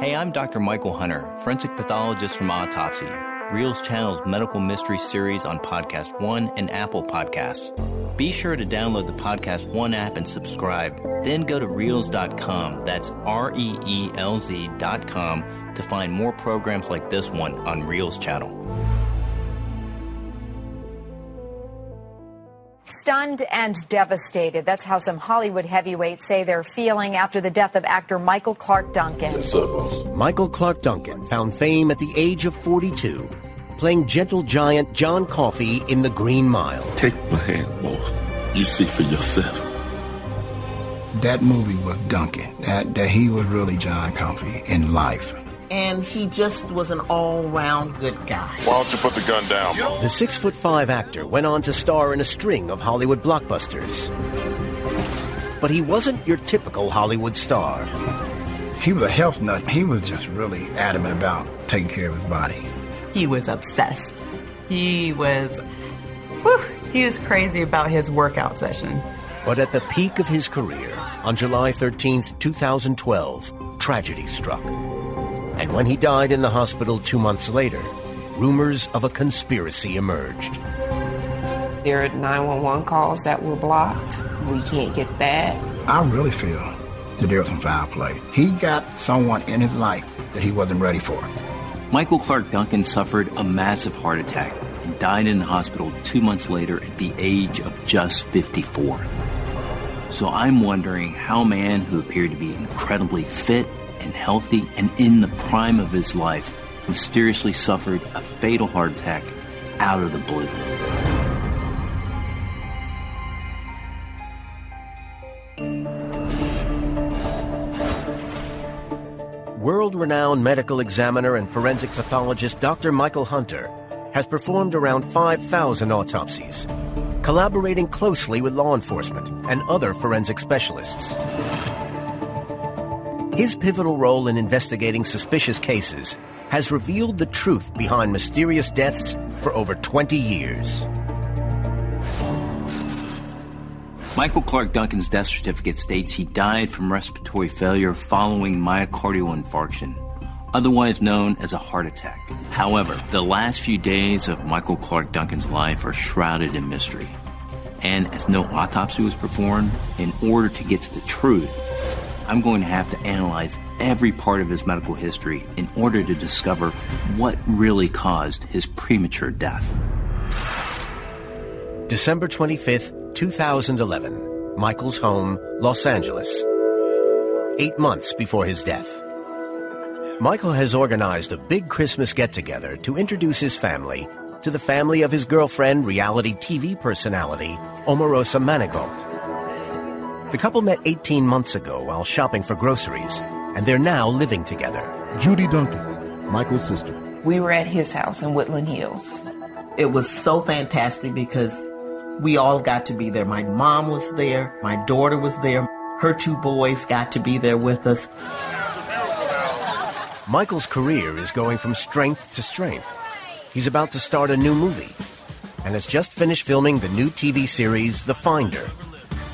Hey, I'm Dr. Michael Hunter, forensic pathologist from Autopsy, Reelz Channel's medical mystery series on Podcast One and Apple Podcasts. Be sure to download the Podcast One app and subscribe. Then go to Reelz.com, that's R E E L Z.com, to find more programs like this one on Reelz Channel. Stunned and devastated. That's how some Hollywood heavyweights say they're feeling after the death of actor Michael Clarke Duncan. Yes. Michael Clarke Duncan found fame at the age of 42, playing gentle giant John Coffey in The Green Mile. Take my hand, boss. You see for yourself. That movie was Duncan. That, that he was really John Coffey in life and he just was an all-round good guy. Why don't you put the gun down. The six foot five actor went on to star in a string of Hollywood blockbusters. But he wasn't your typical Hollywood star. He was a health nut. He was just really adamant about taking care of his body. He was obsessed. He was, whew, he was crazy about his workout session. But at the peak of his career, on July 13th, 2012, tragedy struck. And when he died in the hospital two months later, rumors of a conspiracy emerged. There are 911 calls that were blocked. We can't get that. I really feel that there was some foul play. He got someone in his life that he wasn't ready for. Michael Clarke Duncan suffered a massive heart attack and died in the hospital two months later at the age of just 54. So I'm wondering how a man who appeared to be incredibly fit and healthy and in the prime of his life mysteriously suffered a fatal heart attack out of the blue. World renowned medical examiner and forensic pathologist Dr. Michael Hunter has performed around 5,000 autopsies, collaborating closely with law enforcement and other forensic specialists. His pivotal role in investigating suspicious cases has revealed the truth behind mysterious deaths for over 20 years. Michael Clarke Duncan's death certificate states he died from respiratory failure following myocardial infarction, otherwise known as a heart attack. However, the last few days of Michael Clarke Duncan's life are shrouded in mystery. And as no autopsy was performed, in order to get to the truth, I'm going to have to analyze every part of his medical history in order to discover what really caused his premature death. December 25th, 2011, Michael's home, Los Angeles. Eight months before his death. Michael has organized a big Christmas get together to introduce his family to the family of his girlfriend, reality TV personality, Omarosa Manigault. The couple met 18 months ago while shopping for groceries, and they're now living together. Judy Duncan, Michael's sister. We were at his house in Woodland Hills. It was so fantastic because we all got to be there. My mom was there, my daughter was there, her two boys got to be there with us. Michael's career is going from strength to strength. He's about to start a new movie and has just finished filming the new TV series The Finder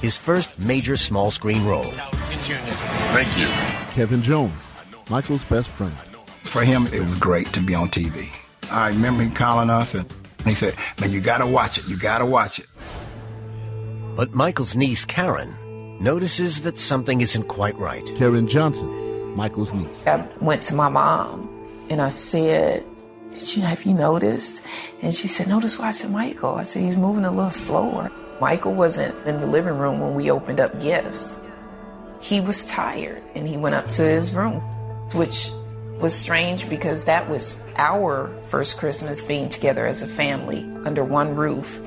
his first major small screen role. Thank you. Kevin Jones, Michael's best friend. For him, it was great to be on TV. I remember him calling us and he said, Man, you gotta watch it. You gotta watch it. But Michael's niece, Karen, notices that something isn't quite right. Karen Johnson, Michael's niece. I went to my mom and I said, Did you have you noticed? And she said, Notice why I said Michael. I said, He's moving a little slower. Michael wasn't in the living room when we opened up gifts. He was tired and he went up to his room, which was strange because that was our first Christmas being together as a family under one roof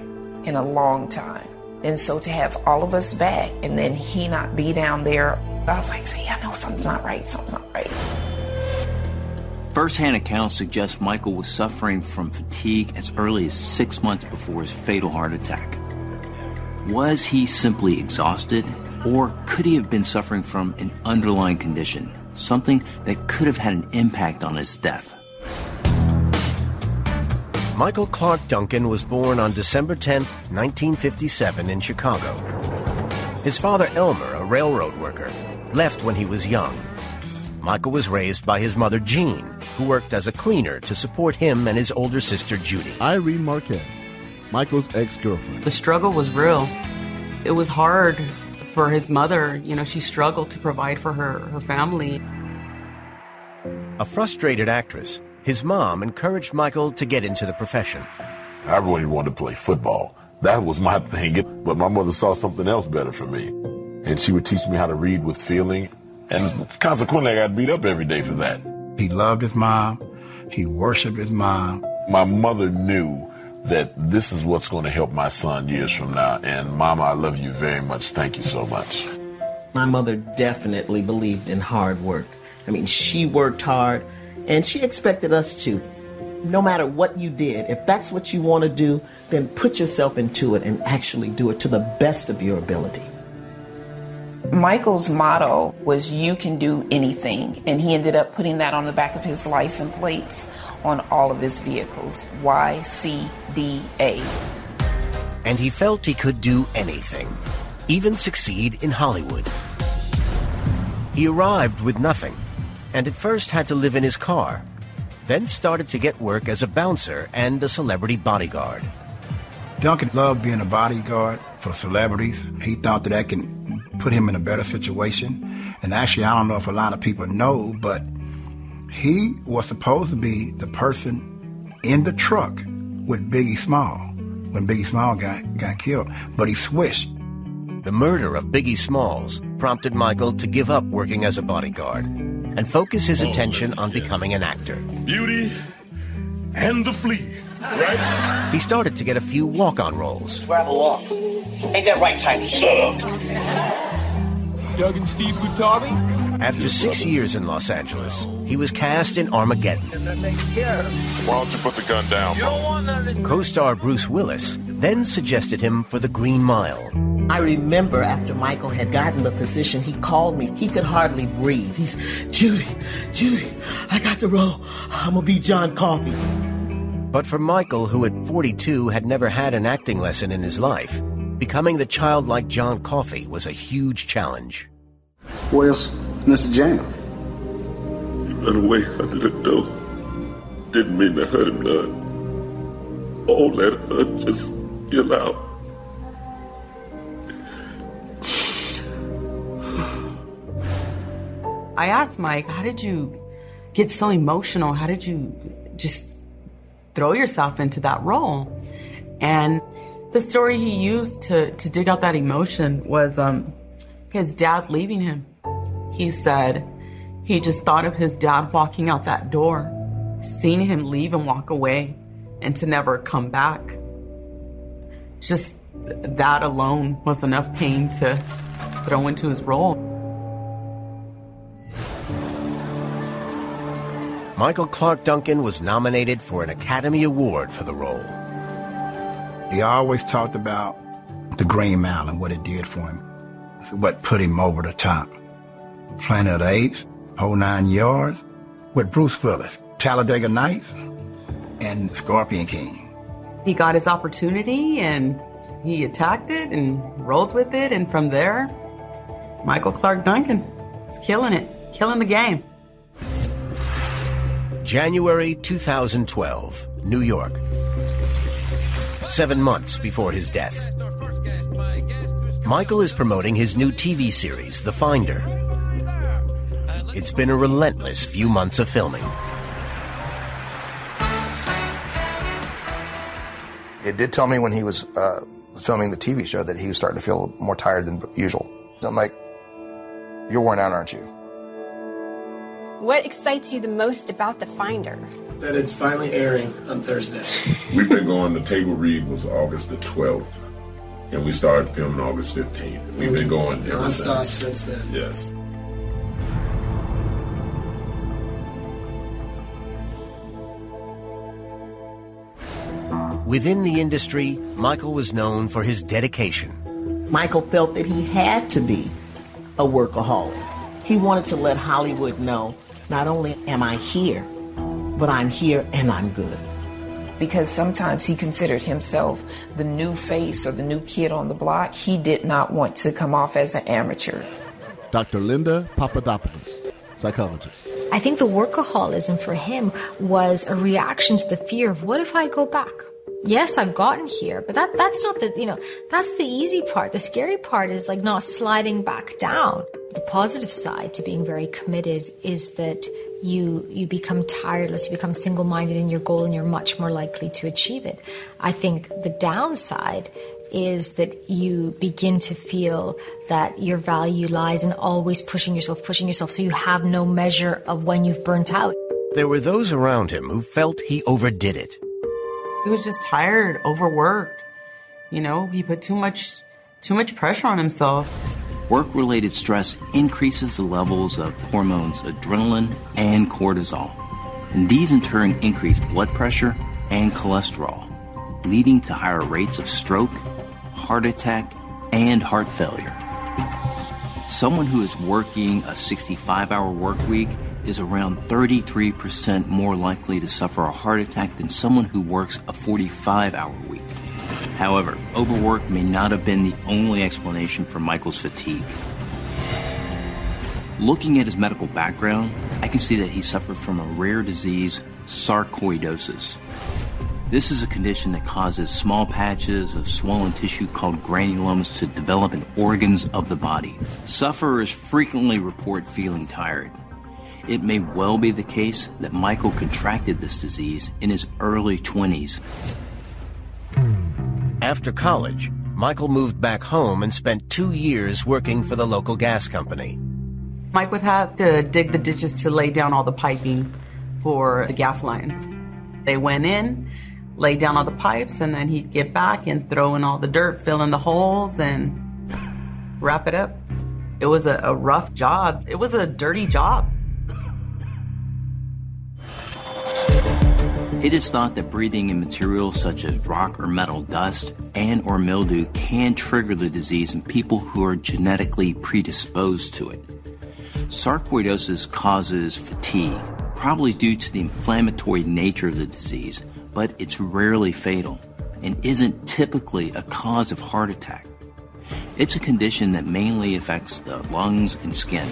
in a long time. And so to have all of us back and then he not be down there, I was like, see, I know something's not right, something's not right. First hand accounts suggest Michael was suffering from fatigue as early as six months before his fatal heart attack. Was he simply exhausted, or could he have been suffering from an underlying condition, something that could have had an impact on his death? Michael Clarke Duncan was born on December 10, 1957, in Chicago. His father, Elmer, a railroad worker, left when he was young. Michael was raised by his mother, Jean, who worked as a cleaner to support him and his older sister, Judy. Irene Marquez, Michael's ex girlfriend. The struggle was real. It was hard for his mother. You know, she struggled to provide for her, her family. A frustrated actress, his mom encouraged Michael to get into the profession. I really wanted to play football. That was my thing. But my mother saw something else better for me. And she would teach me how to read with feeling. And consequently, I got beat up every day for that. He loved his mom. He worshiped his mom. My mother knew that this is what's going to help my son years from now. And Mama, I love you very much. Thank you so much. My mother definitely believed in hard work. I mean, she worked hard and she expected us to. No matter what you did, if that's what you want to do, then put yourself into it and actually do it to the best of your ability. Michael's motto was you can do anything, and he ended up putting that on the back of his license plates on all of his vehicles YCDA. And he felt he could do anything, even succeed in Hollywood. He arrived with nothing, and at first had to live in his car, then started to get work as a bouncer and a celebrity bodyguard. Duncan loved being a bodyguard for celebrities. He thought that that can put him in a better situation. And actually, I don't know if a lot of people know, but he was supposed to be the person in the truck with Biggie Small when Biggie Small got, got killed. But he switched. The murder of Biggie Smalls prompted Michael to give up working as a bodyguard and focus his oh, attention on becoming an actor. Beauty and the Flea, right? He started to get a few walk on roles. Grab along. Ain't that right, Tiny? Shut up. Doug and Steve Butari? After six years in Los Angeles, he was cast in Armageddon. Why don't you put the gun down. Co star Bruce Willis then suggested him for the Green Mile. I remember after Michael had gotten the position, he called me. He could hardly breathe. He's, Judy, Judy, I got the role. I'm gonna be John Coffey. But for Michael, who at 42 had never had an acting lesson in his life, becoming the childlike John Coffey was a huge challenge. Where's Mr. Jam? You ran away under the door. Didn't mean to hurt him none. All that hurt just spill out. I asked Mike, how did you get so emotional? How did you just throw yourself into that role? And the story he used to, to dig out that emotion was um, his dad leaving him. He said he just thought of his dad walking out that door, seeing him leave and walk away, and to never come back. Just that alone was enough pain to throw into his role. Michael Clarke Duncan was nominated for an Academy Award for the role. He always talked about the Green Mile and what it did for him, what put him over the top. Planet of the Apes, Whole Nine Yards, with Bruce Willis, Talladega Nights, and Scorpion King. He got his opportunity and he attacked it and rolled with it, and from there, Michael Clarke Duncan is killing it, killing the game. January 2012, New York. Seven months before his death. Michael is promoting his new TV series, The Finder. It's been a relentless few months of filming. It did tell me when he was uh, filming the TV show that he was starting to feel more tired than usual. I'm like, you're worn out, aren't you? What excites you the most about The Finder? That it's finally airing on Thursday. We've been going, the table read was August the 12th, and we started filming August 15th. We've been going ever Non-stop since. since then. Yes. Within the industry, Michael was known for his dedication. Michael felt that he had to be a workaholic. He wanted to let Hollywood know not only am I here, but I'm here and I'm good. Because sometimes he considered himself the new face or the new kid on the block. He did not want to come off as an amateur. Dr. Linda Papadopoulos, psychologist. I think the workaholism for him was a reaction to the fear of what if I go back? Yes, I've gotten here, but that that's not the you know that's the easy part. The scary part is like not sliding back down. The positive side to being very committed is that you you become tireless, you become single-minded in your goal and you're much more likely to achieve it. I think the downside is that you begin to feel that your value lies in always pushing yourself, pushing yourself, so you have no measure of when you've burnt out. There were those around him who felt he overdid it. He was just tired, overworked. You know, he put too much too much pressure on himself. Work related stress increases the levels of hormones adrenaline and cortisol. And these in turn increase blood pressure and cholesterol, leading to higher rates of stroke, heart attack, and heart failure. Someone who is working a 65 hour work week is around 33% more likely to suffer a heart attack than someone who works a 45 hour week. However, overwork may not have been the only explanation for Michael's fatigue. Looking at his medical background, I can see that he suffered from a rare disease, sarcoidosis. This is a condition that causes small patches of swollen tissue called granulomas to develop in organs of the body. Sufferers frequently report feeling tired. It may well be the case that Michael contracted this disease in his early 20s. After college, Michael moved back home and spent two years working for the local gas company. Mike would have to dig the ditches to lay down all the piping for the gas lines. They went in, laid down all the pipes, and then he'd get back and throw in all the dirt, fill in the holes, and wrap it up. It was a, a rough job. It was a dirty job. It is thought that breathing in materials such as rock or metal dust and or mildew can trigger the disease in people who are genetically predisposed to it. Sarcoidosis causes fatigue, probably due to the inflammatory nature of the disease, but it's rarely fatal and isn't typically a cause of heart attack. It's a condition that mainly affects the lungs and skin.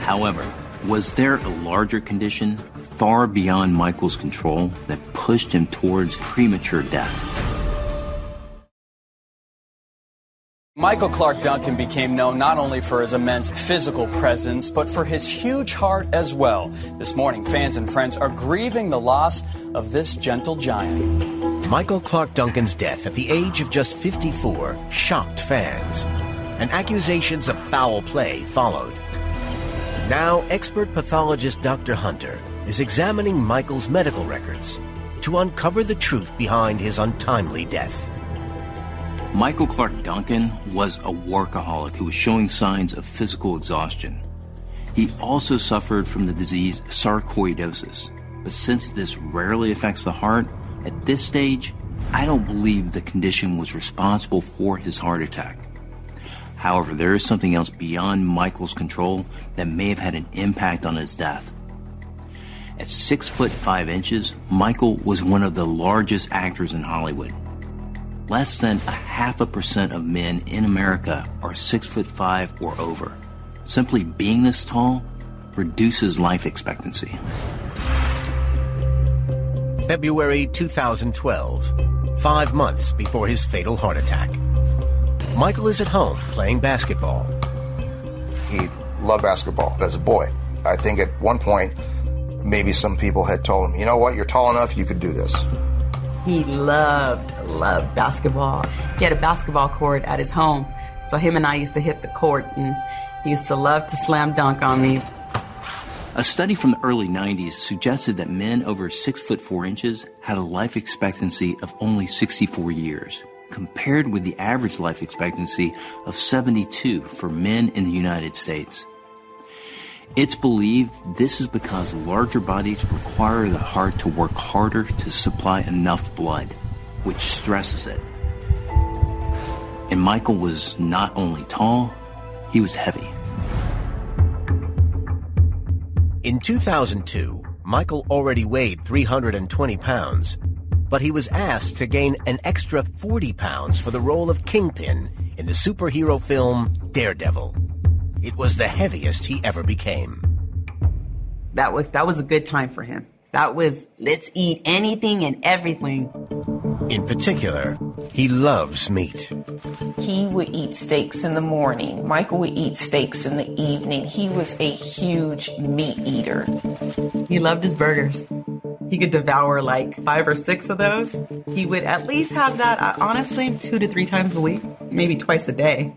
However, was there a larger condition far beyond Michael's control that pushed him towards premature death? Michael Clarke Duncan became known not only for his immense physical presence, but for his huge heart as well. This morning, fans and friends are grieving the loss of this gentle giant. Michael Clarke Duncan's death at the age of just 54 shocked fans, and accusations of foul play followed. Now, expert pathologist Dr. Hunter is examining Michael's medical records to uncover the truth behind his untimely death. Michael Clarke Duncan was a workaholic who was showing signs of physical exhaustion. He also suffered from the disease sarcoidosis, but since this rarely affects the heart, at this stage, I don't believe the condition was responsible for his heart attack. However, there is something else beyond Michael's control that may have had an impact on his death. At six foot five inches, Michael was one of the largest actors in Hollywood. Less than a half a percent of men in America are six foot five or over. Simply being this tall reduces life expectancy. February 2012, five months before his fatal heart attack. Michael is at home playing basketball. He loved basketball as a boy. I think at one point, maybe some people had told him, you know what, you're tall enough, you could do this. He loved, loved basketball. He had a basketball court at his home. So him and I used to hit the court and he used to love to slam dunk on me. A study from the early 90s suggested that men over 6 foot 4 inches had a life expectancy of only 64 years, compared with the average life expectancy of 72 for men in the United States. It's believed this is because larger bodies require the heart to work harder to supply enough blood, which stresses it. And Michael was not only tall, he was heavy. In 2002, Michael already weighed 320 pounds, but he was asked to gain an extra 40 pounds for the role of Kingpin in the superhero film Daredevil. It was the heaviest he ever became. That was that was a good time for him. That was let's eat anything and everything. In particular, he loves meat. He would eat steaks in the morning. Michael would eat steaks in the evening. He was a huge meat eater. He loved his burgers. He could devour like five or six of those. He would at least have that, uh, honestly, two to three times a week, maybe twice a day.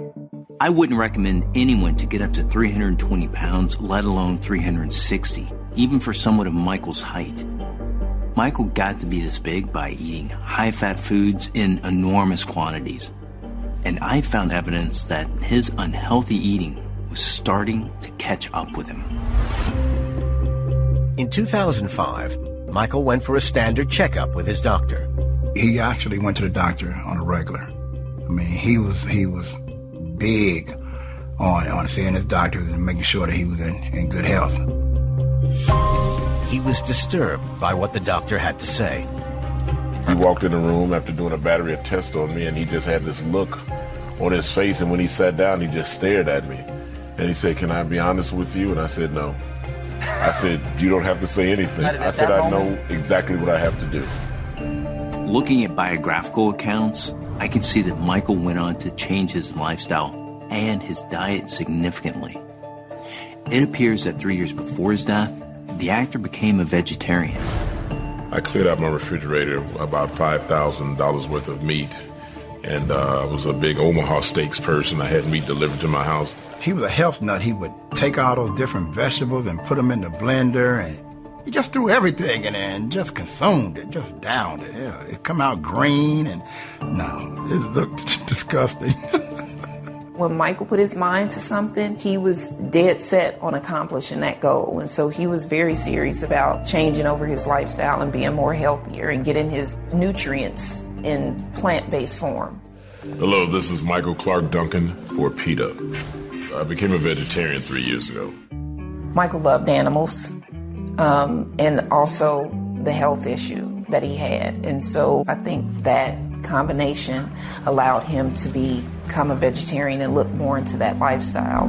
I wouldn't recommend anyone to get up to 320 pounds, let alone 360, even for someone of Michael's height. Michael got to be this big by eating high fat foods in enormous quantities. And I found evidence that his unhealthy eating was starting to catch up with him. In 2005, Michael went for a standard checkup with his doctor. He actually went to the doctor on a regular. I mean, he was he was big on on seeing his doctor and making sure that he was in, in good health. He was disturbed by what the doctor had to say. He walked in the room after doing a battery of tests on me, and he just had this look on his face. And when he sat down, he just stared at me. And he said, Can I be honest with you? And I said, No. I said, You don't have to say anything. I said, I know exactly what I have to do. Looking at biographical accounts, I can see that Michael went on to change his lifestyle and his diet significantly. It appears that three years before his death, the actor became a vegetarian. I cleared out my refrigerator about $5,000 worth of meat. And uh, I was a big Omaha steaks person. I had meat delivered to my house. He was a health nut. He would take all those different vegetables and put them in the blender, and he just threw everything in there and just consumed it, just downed it. Yeah, it come out green, and no, it looked disgusting. when Michael put his mind to something, he was dead set on accomplishing that goal. And so he was very serious about changing over his lifestyle and being more healthier and getting his nutrients in plant based form. Hello, this is Michael Clarke Duncan for PETA. I became a vegetarian three years ago. Michael loved animals um, and also the health issue that he had. And so I think that combination allowed him to become a vegetarian and look more into that lifestyle.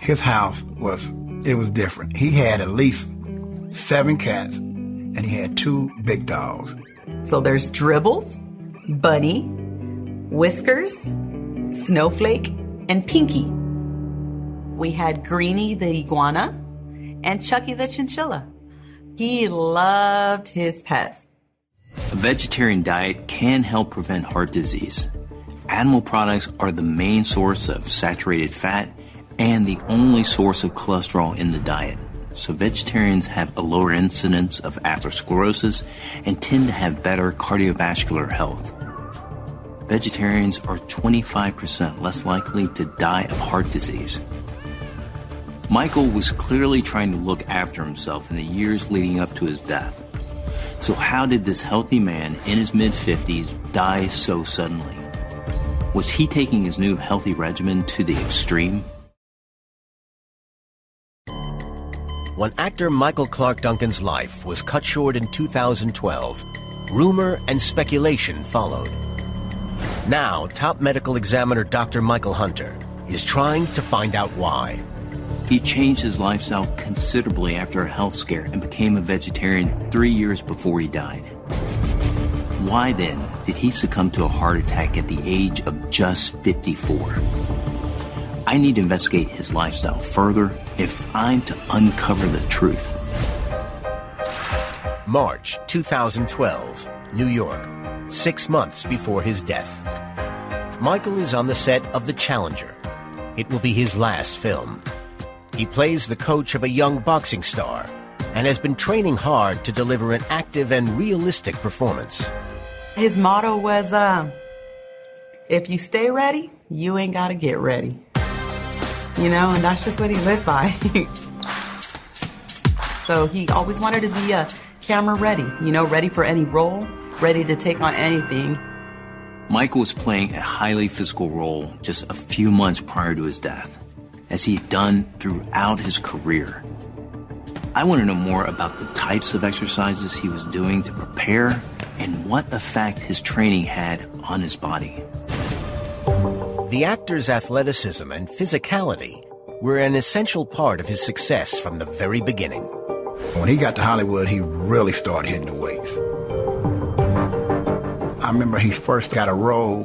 His house was it was different. He had at least seven cats and he had two big dogs. So there's Dribbles, Bunny, Whiskers, Snowflake, and Pinky. We had Greenie the iguana and Chucky the chinchilla. He loved his pets. A vegetarian diet can help prevent heart disease. Animal products are the main source of saturated fat and the only source of cholesterol in the diet. So vegetarians have a lower incidence of atherosclerosis and tend to have better cardiovascular health. Vegetarians are 25% less likely to die of heart disease. Michael was clearly trying to look after himself in the years leading up to his death. So, how did this healthy man in his mid 50s die so suddenly? Was he taking his new healthy regimen to the extreme? When actor Michael Clarke Duncan's life was cut short in 2012, rumor and speculation followed. Now, top medical examiner Dr. Michael Hunter is trying to find out why. He changed his lifestyle considerably after a health scare and became a vegetarian three years before he died. Why then did he succumb to a heart attack at the age of just 54? I need to investigate his lifestyle further if I'm to uncover the truth. March 2012, New York, six months before his death. Michael is on the set of The Challenger. It will be his last film. He plays the coach of a young boxing star and has been training hard to deliver an active and realistic performance. His motto was, uh, if you stay ready, you ain't gotta get ready. You know, and that's just what he lived by. so he always wanted to be a camera ready, you know, ready for any role, ready to take on anything. Michael was playing a highly physical role just a few months prior to his death, as he had done throughout his career. I want to know more about the types of exercises he was doing to prepare and what effect his training had on his body. The actor's athleticism and physicality were an essential part of his success from the very beginning. When he got to Hollywood, he really started hitting the weights. I remember he first got a role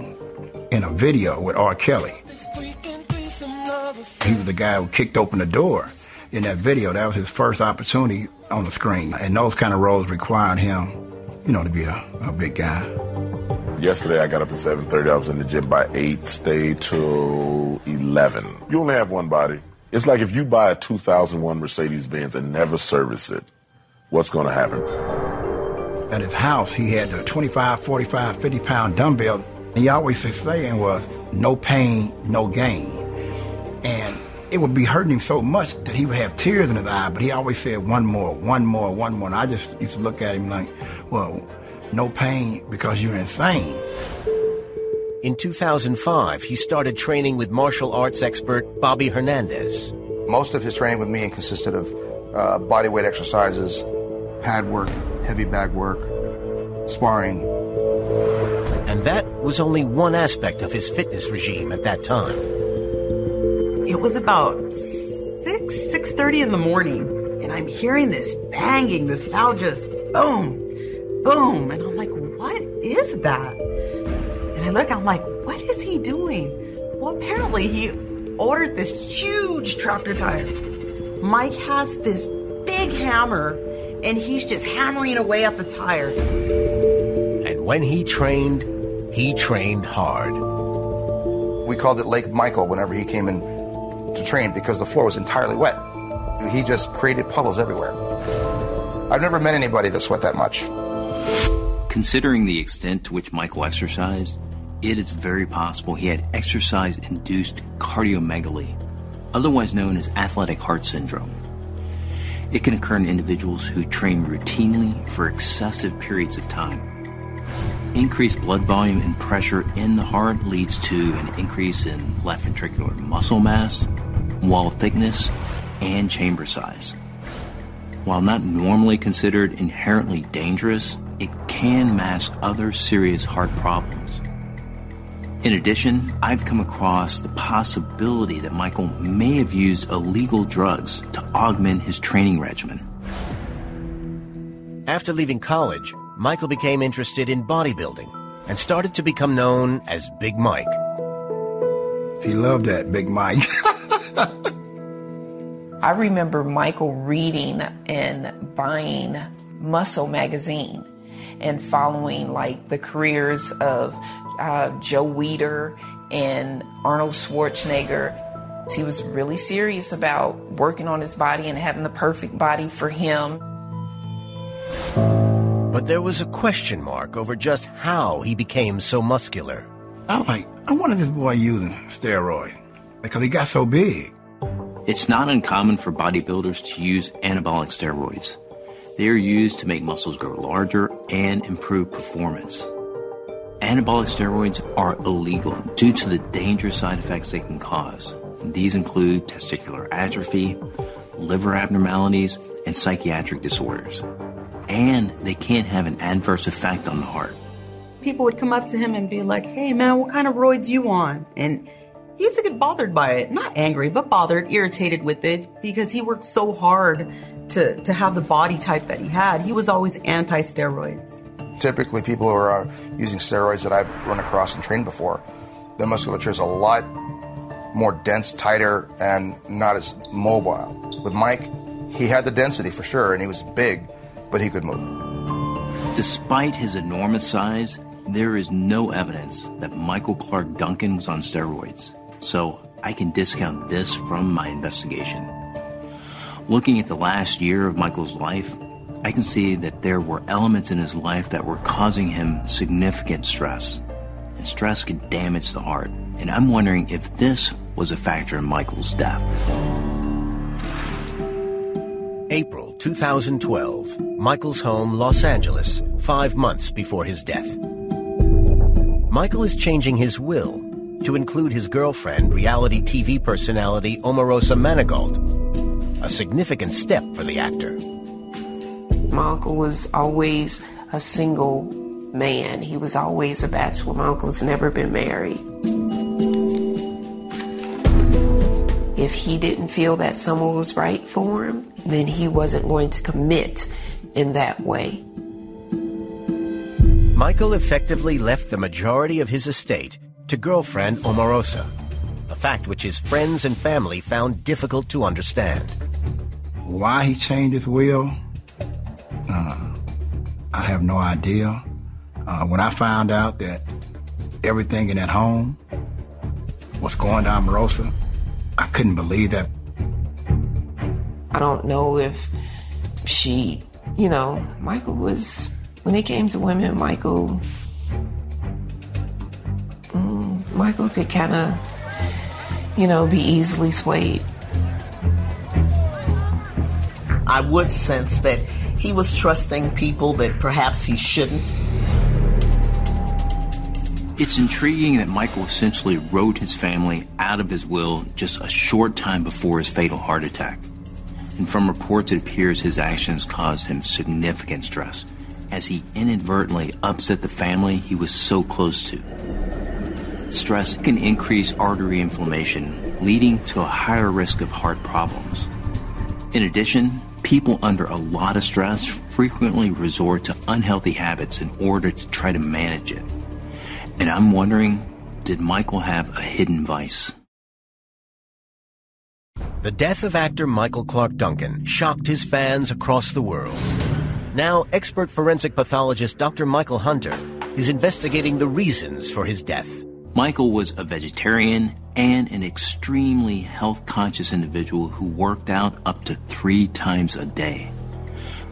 in a video with R. Kelly. He was the guy who kicked open the door in that video. That was his first opportunity on the screen. And those kind of roles required him, you know, to be a, a big guy. Yesterday I got up at 7.30. I was in the gym by 8, stayed till 11. You only have one body. It's like if you buy a 2001 Mercedes-Benz and never service it, what's going to happen? At his house, he had a 25, 45, 50 pound dumbbell. He always his saying was, no pain, no gain. And it would be hurting him so much that he would have tears in his eye, but he always said, one more, one more, one more. And I just used to look at him like, well, no pain because you're insane. In 2005, he started training with martial arts expert Bobby Hernandez. Most of his training with me consisted of uh, body weight exercises, pad work, heavy bag work, sparring. And that was only one aspect of his fitness regime at that time. It was about 6, 6.30 in the morning, and I'm hearing this banging, this loud just boom, boom. And I'm like, what is that? And I look, I'm like, what is he doing? Well, apparently he ordered this huge tractor tire. Mike has this big hammer, and he's just hammering away at the tire. And when he trained, he trained hard. We called it Lake Michael whenever he came in to train because the floor was entirely wet. He just created puddles everywhere. I've never met anybody that sweat that much. Considering the extent to which Michael exercised, it is very possible he had exercise induced cardiomegaly, otherwise known as athletic heart syndrome. It can occur in individuals who train routinely for excessive periods of time. Increased blood volume and pressure in the heart leads to an increase in left ventricular muscle mass, wall thickness, and chamber size. While not normally considered inherently dangerous, it can mask other serious heart problems. In addition, I've come across the possibility that Michael may have used illegal drugs to augment his training regimen. After leaving college, Michael became interested in bodybuilding and started to become known as Big Mike. He loved that, Big Mike. I remember Michael reading and buying Muscle magazine and following like the careers of uh, Joe Weider and Arnold Schwarzenegger. He was really serious about working on his body and having the perfect body for him. But there was a question mark over just how he became so muscular. I'm like, I wanted this boy using steroid because he got so big. It's not uncommon for bodybuilders to use anabolic steroids. They are used to make muscles grow larger and improve performance. Anabolic steroids are illegal due to the dangerous side effects they can cause. These include testicular atrophy, liver abnormalities, and psychiatric disorders. And they can have an adverse effect on the heart. People would come up to him and be like, hey man, what kind of roids you on? And he used to get bothered by it. Not angry, but bothered, irritated with it because he worked so hard to, to have the body type that he had. He was always anti steroids. Typically, people who are uh, using steroids that I've run across and trained before, the musculature is a lot more dense, tighter, and not as mobile. With Mike, he had the density for sure, and he was big, but he could move. Despite his enormous size, there is no evidence that Michael Clarke Duncan was on steroids. So I can discount this from my investigation. Looking at the last year of Michael's life, I can see that there were elements in his life that were causing him significant stress. And stress can damage the heart. And I'm wondering if this was a factor in Michael's death. April 2012, Michael's home, Los Angeles, five months before his death. Michael is changing his will to include his girlfriend, reality TV personality Omarosa Manigault, a significant step for the actor. My uncle was always a single man. He was always a bachelor. My uncle's never been married. if he didn't feel that someone was right for him, then he wasn't going to commit in that way. Michael effectively left the majority of his estate to girlfriend Omarosa, a fact which his friends and family found difficult to understand. Why he changed his will, uh, I have no idea. Uh, when I found out that everything in that home was going to Omarosa, I couldn't believe that. I don't know if she, you know, Michael was, when it came to women, Michael, mm, Michael could kind of, you know, be easily swayed. I would sense that he was trusting people that perhaps he shouldn't. It's intriguing that Michael essentially wrote his family out of his will just a short time before his fatal heart attack. And from reports, it appears his actions caused him significant stress, as he inadvertently upset the family he was so close to. Stress can increase artery inflammation, leading to a higher risk of heart problems. In addition, people under a lot of stress frequently resort to unhealthy habits in order to try to manage it. And I'm wondering did Michael have a hidden vice? The death of actor Michael Clarke Duncan shocked his fans across the world. Now, expert forensic pathologist Dr. Michael Hunter is investigating the reasons for his death. Michael was a vegetarian and an extremely health conscious individual who worked out up to three times a day.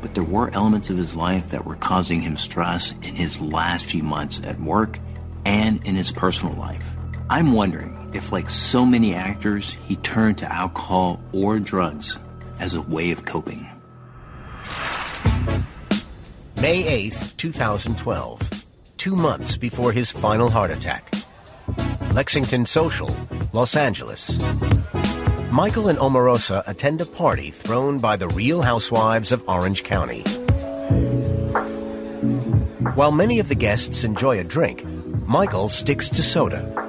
But there were elements of his life that were causing him stress in his last few months at work and in his personal life. I'm wondering if, like so many actors, he turned to alcohol or drugs as a way of coping. May 8th, 2012, two months before his final heart attack. Lexington Social, Los Angeles. Michael and Omarosa attend a party thrown by the Real Housewives of Orange County. While many of the guests enjoy a drink, Michael sticks to soda.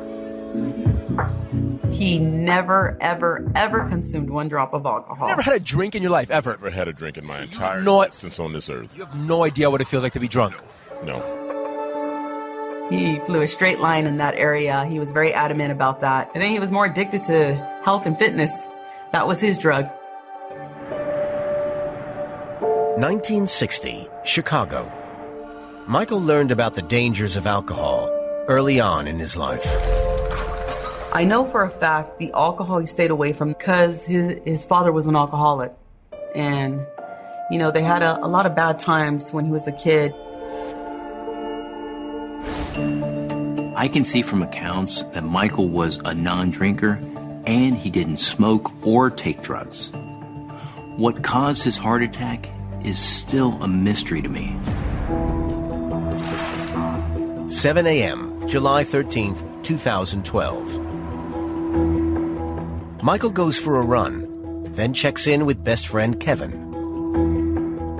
He never, ever, ever consumed one drop of alcohol. Never had a drink in your life ever. Never had a drink in my entire No- existence on this earth. You have no idea what it feels like to be drunk. No. He flew a straight line in that area. He was very adamant about that. I think he was more addicted to health and fitness. That was his drug. 1960, Chicago. Michael learned about the dangers of alcohol early on in his life. I know for a fact the alcohol he stayed away from because his, his father was an alcoholic. And, you know, they had a, a lot of bad times when he was a kid. I can see from accounts that Michael was a non drinker and he didn't smoke or take drugs. What caused his heart attack is still a mystery to me. 7 a.m., July 13th, 2012. Michael goes for a run, then checks in with best friend Kevin.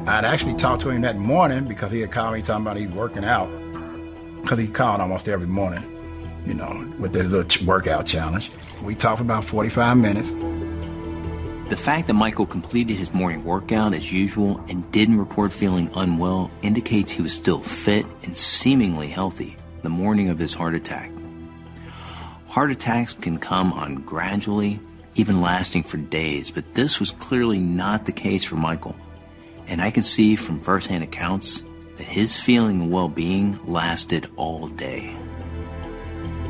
I'd actually talked to him that morning because he had called me talking about he's working out. Because he called almost every morning, you know, with the little ch- workout challenge. We talked for about 45 minutes. The fact that Michael completed his morning workout as usual and didn't report feeling unwell indicates he was still fit and seemingly healthy the morning of his heart attack. Heart attacks can come on gradually, even lasting for days, but this was clearly not the case for Michael. And I can see from firsthand accounts that his feeling of well being lasted all day.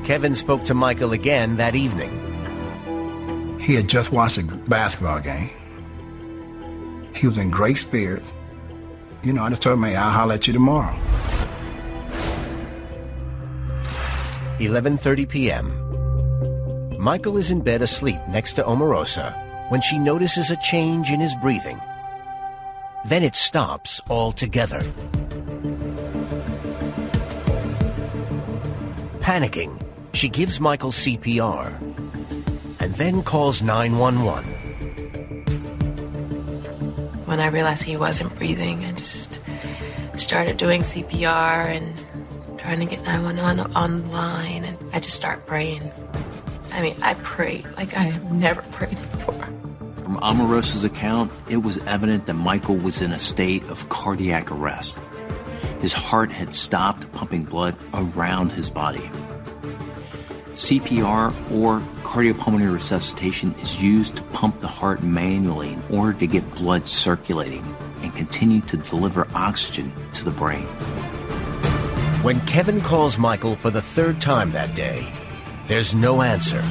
Kevin spoke to Michael again that evening. He had just watched a basketball game. He was in great spirits. You know, I just told him, hey, I'll holler at you tomorrow. 11:30 p.m. Michael is in bed asleep next to Omarosa when she notices a change in his breathing. Then it stops altogether. Panicking, she gives Michael CPR and then calls 911. When I realized he wasn't breathing, I just started doing CPR and trying to get 911 online. And I just start praying. I mean, I prayed like I have never prayed before. From Omarosa's account, it was evident that Michael was in a state of cardiac arrest. His heart had stopped pumping blood around his body. CPR or cardiopulmonary resuscitation is used to pump the heart manually in order to get blood circulating and continue to deliver oxygen to the brain. When Kevin calls Michael for the third time that day, there's no answer.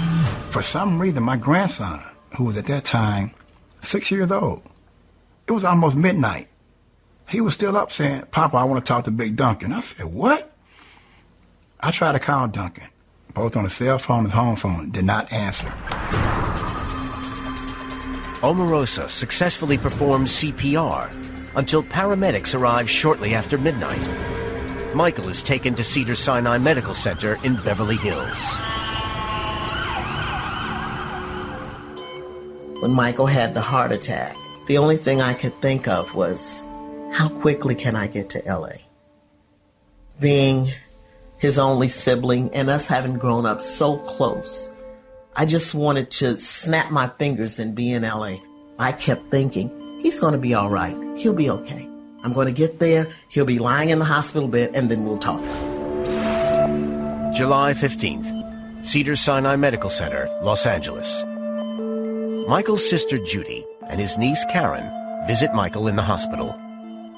For some reason, my grandson, who was at that time six years old, it was almost midnight. He was still up saying, Papa, I want to talk to Big Duncan. I said, What? I tried to call Duncan, both on the cell phone and home phone, did not answer. Omarosa successfully performs CPR until paramedics arrive shortly after midnight. Michael is taken to Cedars-Sinai Medical Center in Beverly Hills. When Michael had the heart attack, the only thing I could think of was how quickly can I get to LA? Being his only sibling and us having grown up so close, I just wanted to snap my fingers and be in LA. I kept thinking, he's going to be all right. He'll be okay. I'm going to get there. He'll be lying in the hospital bed and then we'll talk. July 15th, Cedars-Sinai Medical Center, Los Angeles. Michael's sister Judy and his niece Karen visit Michael in the hospital.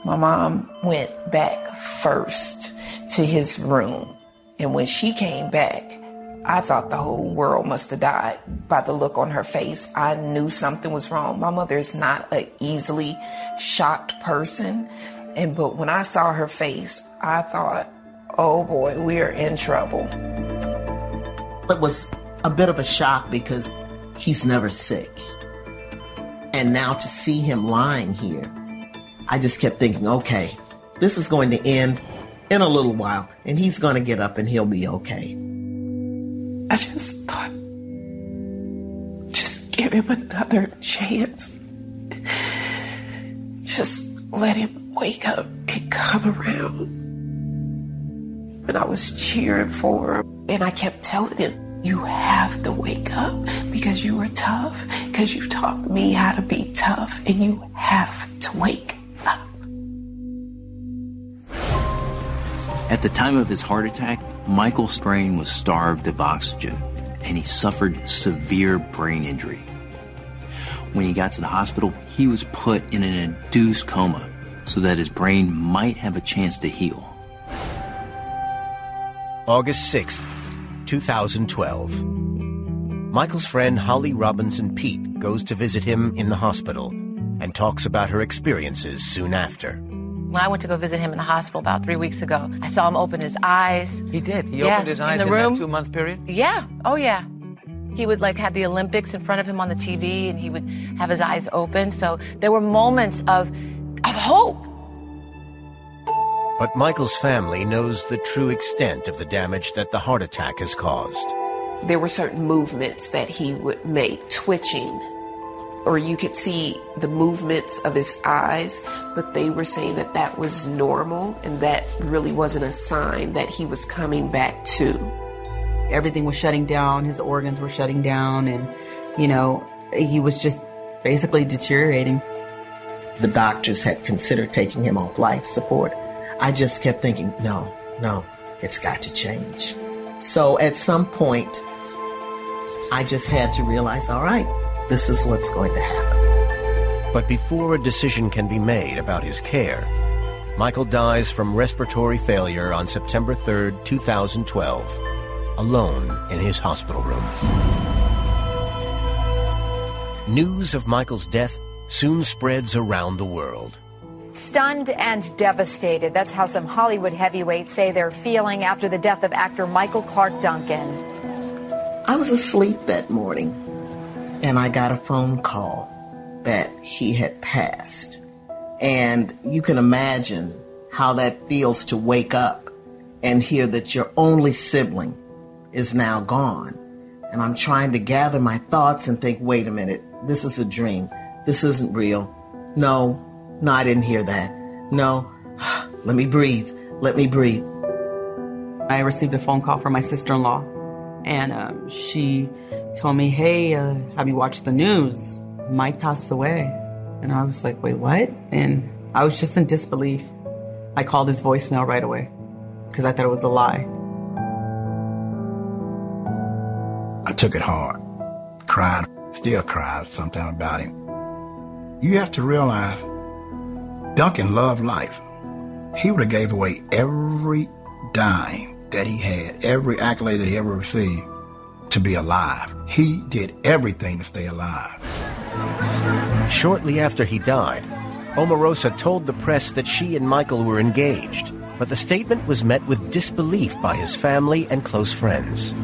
My mom went back first to his room. And when she came back, I thought the whole world must have died by the look on her face. I knew something was wrong. My mother is not an easily shocked person. And but when I saw her face, I thought, oh boy, we are in trouble. It was a bit of a shock because he's never sick. And now to see him lying here, I just kept thinking, okay, this is going to end in a little while and he's going to get up and he'll be okay. I just thought, just give him another chance. Just let him wake up and come around. And I was cheering for him. And I kept telling him, you have to wake up because you are tough, because you taught me how to be tough, and you have to wake up. At the time of his heart attack, Michael's brain was starved of oxygen and he suffered severe brain injury. When he got to the hospital, he was put in an induced coma so that his brain might have a chance to heal. August 6th, 2012. Michael's friend Holly Robinson Peete goes to visit him in the hospital and talks about her experiences soon after. When I went to go visit him in the hospital about three weeks ago, I saw him open his eyes. He did. He Yes, opened his in eyes the in, room. that two month period. Yeah. Oh, yeah. He would like have the Olympics in front of him on the TV, and he would have his eyes open. So there were moments of of hope. But Michael's family knows the true extent of the damage that the heart attack has caused. There were certain movements that he would make, twitching, or you could see the movements of his eyes, but they were saying that that was normal and that really wasn't a sign that he was coming back to. Everything was shutting down, his organs were shutting down, and, you know, he was just basically deteriorating. The doctors had considered taking him off life support. I just kept thinking, no, no, it's got to change. So at some point, I just had to realize, all right, this is what's going to happen. But before a decision can be made about his care, Michael dies from respiratory failure on September 3rd, 2012, alone in his hospital room. News of Michael's death soon spreads around the world. Stunned and devastated. That's how some Hollywood heavyweights say they're feeling after the death of actor Michael Clarke Duncan. I was asleep that morning and I got a phone call that he had passed. And you can imagine how that feels to wake up and hear that your only sibling is now gone. And I'm trying to gather my thoughts and think, wait a minute, this is a dream. This isn't real. No, no, I didn't hear that. No, let me breathe. Let me breathe. I received a phone call from my sister in law, and um, she told me, Hey, uh, have you watched the news? Mike passed away. And I was like, Wait, what? And I was just in disbelief. I called his voicemail right away because I thought it was a lie. I took it hard, cried, still cried sometimes about him. You have to realize Duncan loved life. He would have gave away every dime that he had, every accolade that he ever received to be alive. He did everything to stay alive. Shortly after he died, Omarosa told the press that she and Michael were engaged, but the statement was met with disbelief by his family and close friends.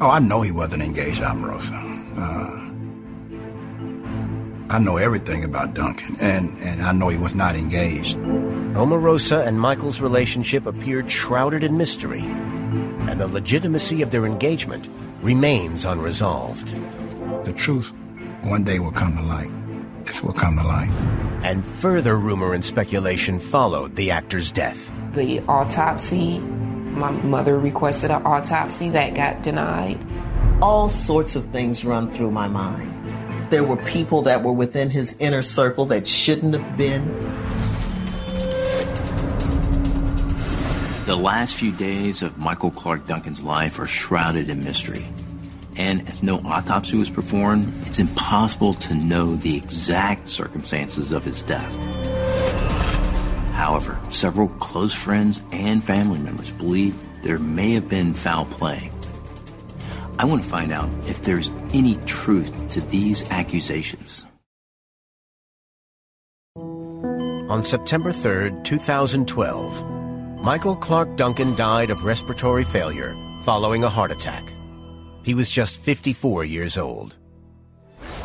Oh, I know he wasn't engaged, Omarosa. Uh, I know everything about Duncan, and, and I know he was not engaged. Omarosa and Michael's relationship appeared shrouded in mystery, and the legitimacy of their engagement remains unresolved. The truth one day will come to light. This will come to light. And further rumor and speculation followed the actor's death. The autopsy, my mother requested an autopsy that got denied. All sorts of things run through my mind. There were people that were within his inner circle that shouldn't have been. The last few days of Michael Clarke Duncan's life are shrouded in mystery. And as no autopsy was performed, it's impossible to know the exact circumstances of his death. However, several close friends and family members believe there may have been foul play. I want to find out if there's any truth to these accusations. On September 3rd, 2012, Michael Clarke Duncan died of respiratory failure following a heart attack. He was just 54 years old.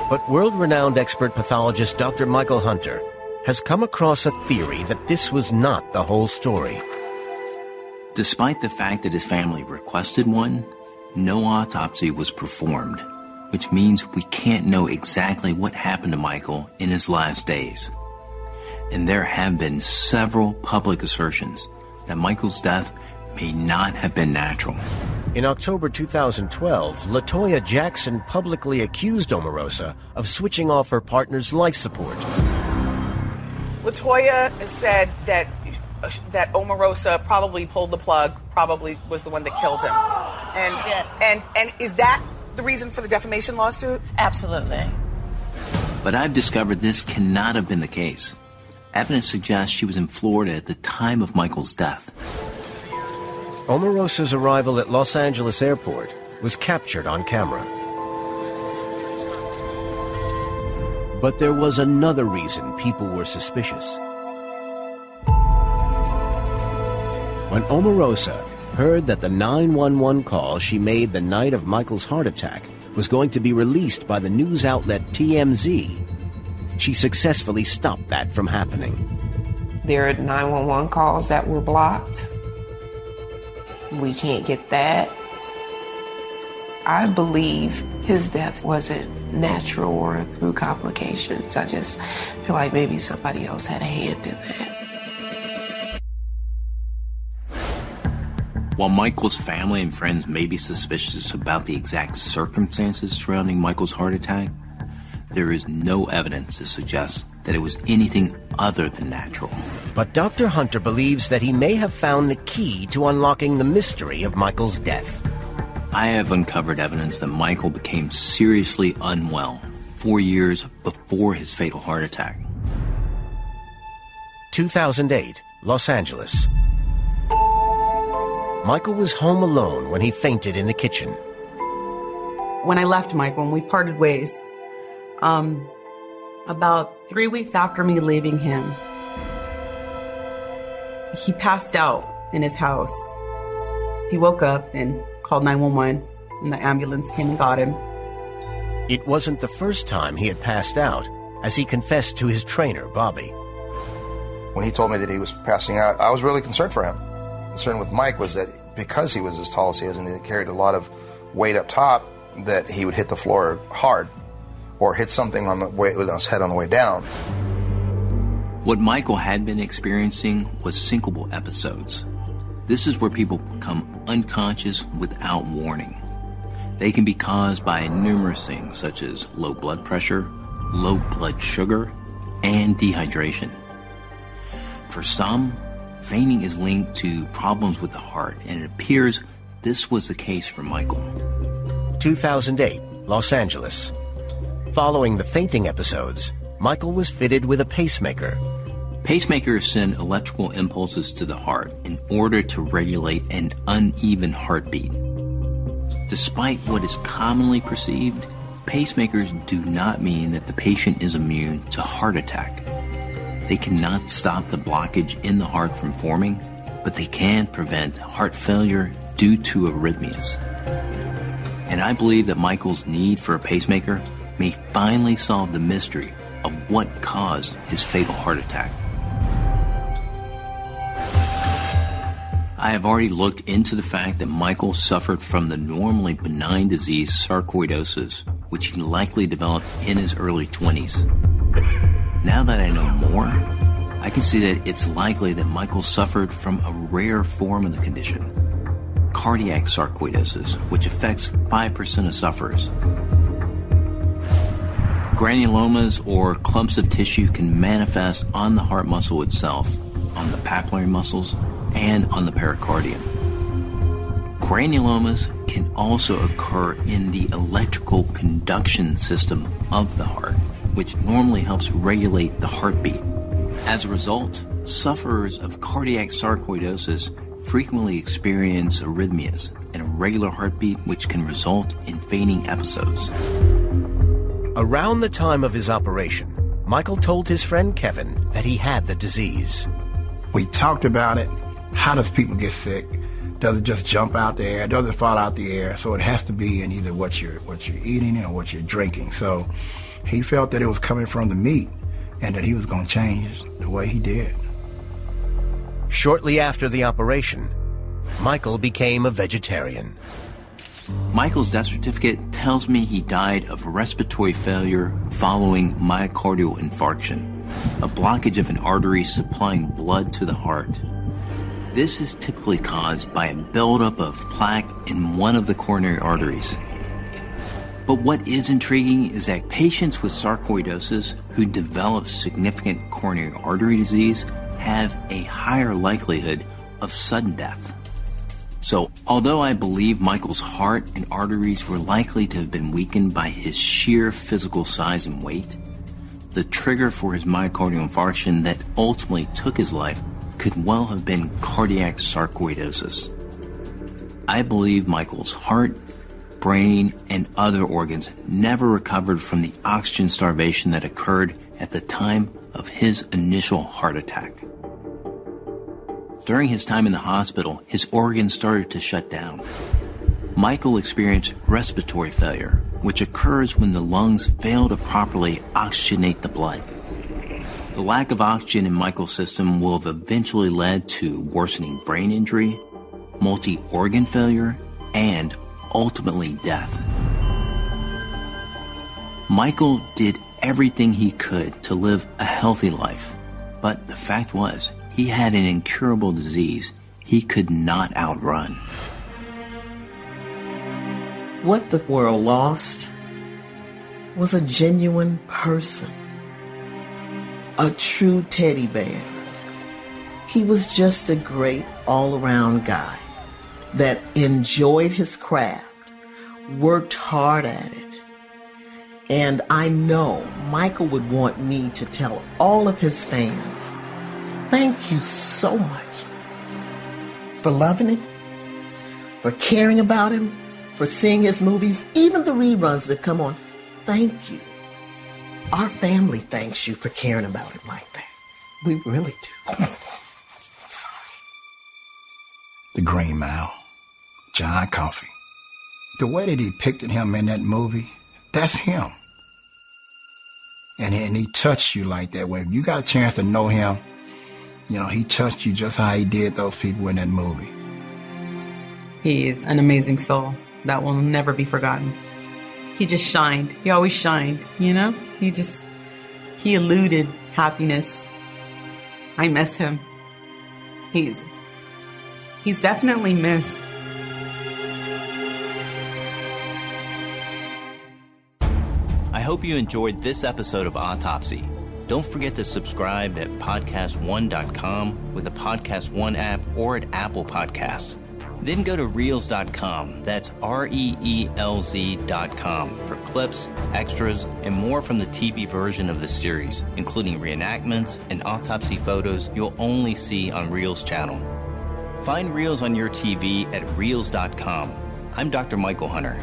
But world-renowned expert pathologist Dr. Michael Hunter has come across a theory that this was not the whole story. Despite the fact that his family requested one, no autopsy was performed, which means we can't know exactly what happened to Michael in his last days. And there have been several public assertions that Michael's death may not have been natural. In October 2012, Latoya Jackson publicly accused Omarosa of switching off her partner's life support. Latoya said that that Omarosa probably pulled the plug, probably was the one that killed him. And and and is that the reason for the defamation lawsuit? Absolutely. But I've discovered this cannot have been the case. Evidence suggests she was in Florida at the time of Michael's death. Omarosa's arrival at Los Angeles Airport was captured on camera. But there was another reason people were suspicious. When Omarosa heard that the 911 call she made the night of Michael's heart attack was going to be released by the news outlet TMZ, she successfully stopped that from happening. There are 911 calls that were blocked. We can't get that. I believe his death wasn't natural or through complications. I just feel like maybe somebody else had a hand in that. While Michael's family and friends may be suspicious about the exact circumstances surrounding Michael's heart attack, there is no evidence to suggest that it was anything other than natural. But Dr. Hunter believes that he may have found the key to unlocking the mystery of Michael's death. I have uncovered evidence that Michael became seriously unwell four years before his fatal heart attack. 2008, Los Angeles. Michael was home alone when he fainted in the kitchen. When I left Michael and we parted ways, um, about three weeks after me leaving him, he passed out in his house. He woke up and called 911, and the ambulance came and got him. It wasn't the first time he had passed out, as he confessed to his trainer, Bobby. When he told me that he was passing out, I was really concerned for him. Concern with Mike was that because he was as tall as he is and he carried a lot of weight up top, that he would hit the floor hard or hit something on the way with his head on the way down. What Michael had been experiencing was syncopal episodes. This is where people become unconscious without warning. They can be caused by numerous things such as low blood pressure, low blood sugar, and dehydration. For some, fainting is linked to problems with the heart, and it appears this was the case for Michael. 2008, Los Angeles. Following the fainting episodes, Michael was fitted with a pacemaker. Pacemakers send electrical impulses to the heart in order to regulate an uneven heartbeat. Despite what is commonly perceived, pacemakers do not mean that the patient is immune to heart attack. They cannot stop the blockage in the heart from forming, but they can prevent heart failure due to arrhythmias. And I believe that Michael's need for a pacemaker may finally solve the mystery of what caused his fatal heart attack. I have already looked into the fact that Michael suffered from the normally benign disease sarcoidosis, which he likely developed in his early 20s. Now that I know more, I can see that it's likely that Michael suffered from a rare form of the condition cardiac sarcoidosis, which affects 5% of sufferers. Granulomas or clumps of tissue can manifest on the heart muscle itself, on the papillary muscles, and on the pericardium. Granulomas can also occur in the electrical conduction system of the heart, which normally helps regulate the heartbeat. As a result, sufferers of cardiac sarcoidosis frequently experience arrhythmias, an irregular heartbeat which can result in fainting episodes. Around the time of his operation, Michael told his friend Kevin that he had the disease. We talked about it. How does people get sick? Does it just jump out the air? Does it fall out the air? So it has to be in either what you're what you're eating or what you're drinking. So he felt that it was coming from the meat and that he was going to change the way he did. Shortly after the operation, Michael became a vegetarian. Michael's death certificate tells me he died of respiratory failure following myocardial infarction, a blockage of an artery supplying blood to the heart. This is typically caused by a buildup of plaque in one of the coronary arteries. But what is intriguing is that patients with sarcoidosis who develop significant coronary artery disease have a higher likelihood of sudden death. So, although I believe Michael's heart and arteries were likely to have been weakened by his sheer physical size and weight, the trigger for his myocardial infarction that ultimately took his life could well have been cardiac sarcoidosis. I believe Michael's heart, brain, and other organs never recovered from the oxygen starvation that occurred at the time of his initial heart attack. During his time in the hospital, his organs started to shut down. Michael experienced respiratory failure, which occurs when the lungs fail to properly oxygenate the blood. The lack of oxygen in Michael's system will have eventually led to worsening brain injury, multi organ failure, and ultimately death. Michael did everything he could to live a healthy life, but the fact was, he had an incurable disease he could not outrun. What the world lost was a genuine person, a true teddy bear. He was just a great all around guy that enjoyed his craft, worked hard at it. And I know Michael would want me to tell all of his fans thank you so much for loving him, for caring about him, for seeing his movies, even the reruns that come on. Thank you. Our family thanks you for caring about him like that. We really do. The Green Mile, John Coffey. The way they depicted him in that movie, that's him. And, and he touched you like that. When you got a chance to know him, you know, he touched you just how he did those people in that movie. He is an amazing soul that will never be forgotten. He just shined. He always shined, you know? He just, he eluded happiness. I miss him. He's, he's definitely missed. Hope you enjoyed this episode of Autopsy. Don't forget to subscribe at podcast1.com with the Podcast One app or at Apple Podcasts. Then go to Reelz.com, that's R E E L Z.com, for clips, extras, and more from the TV version of the series, including reenactments and autopsy photos you'll only see on Reelz Channel. Find Reelz on your TV at Reelz.com. I'm Dr. Michael Hunter.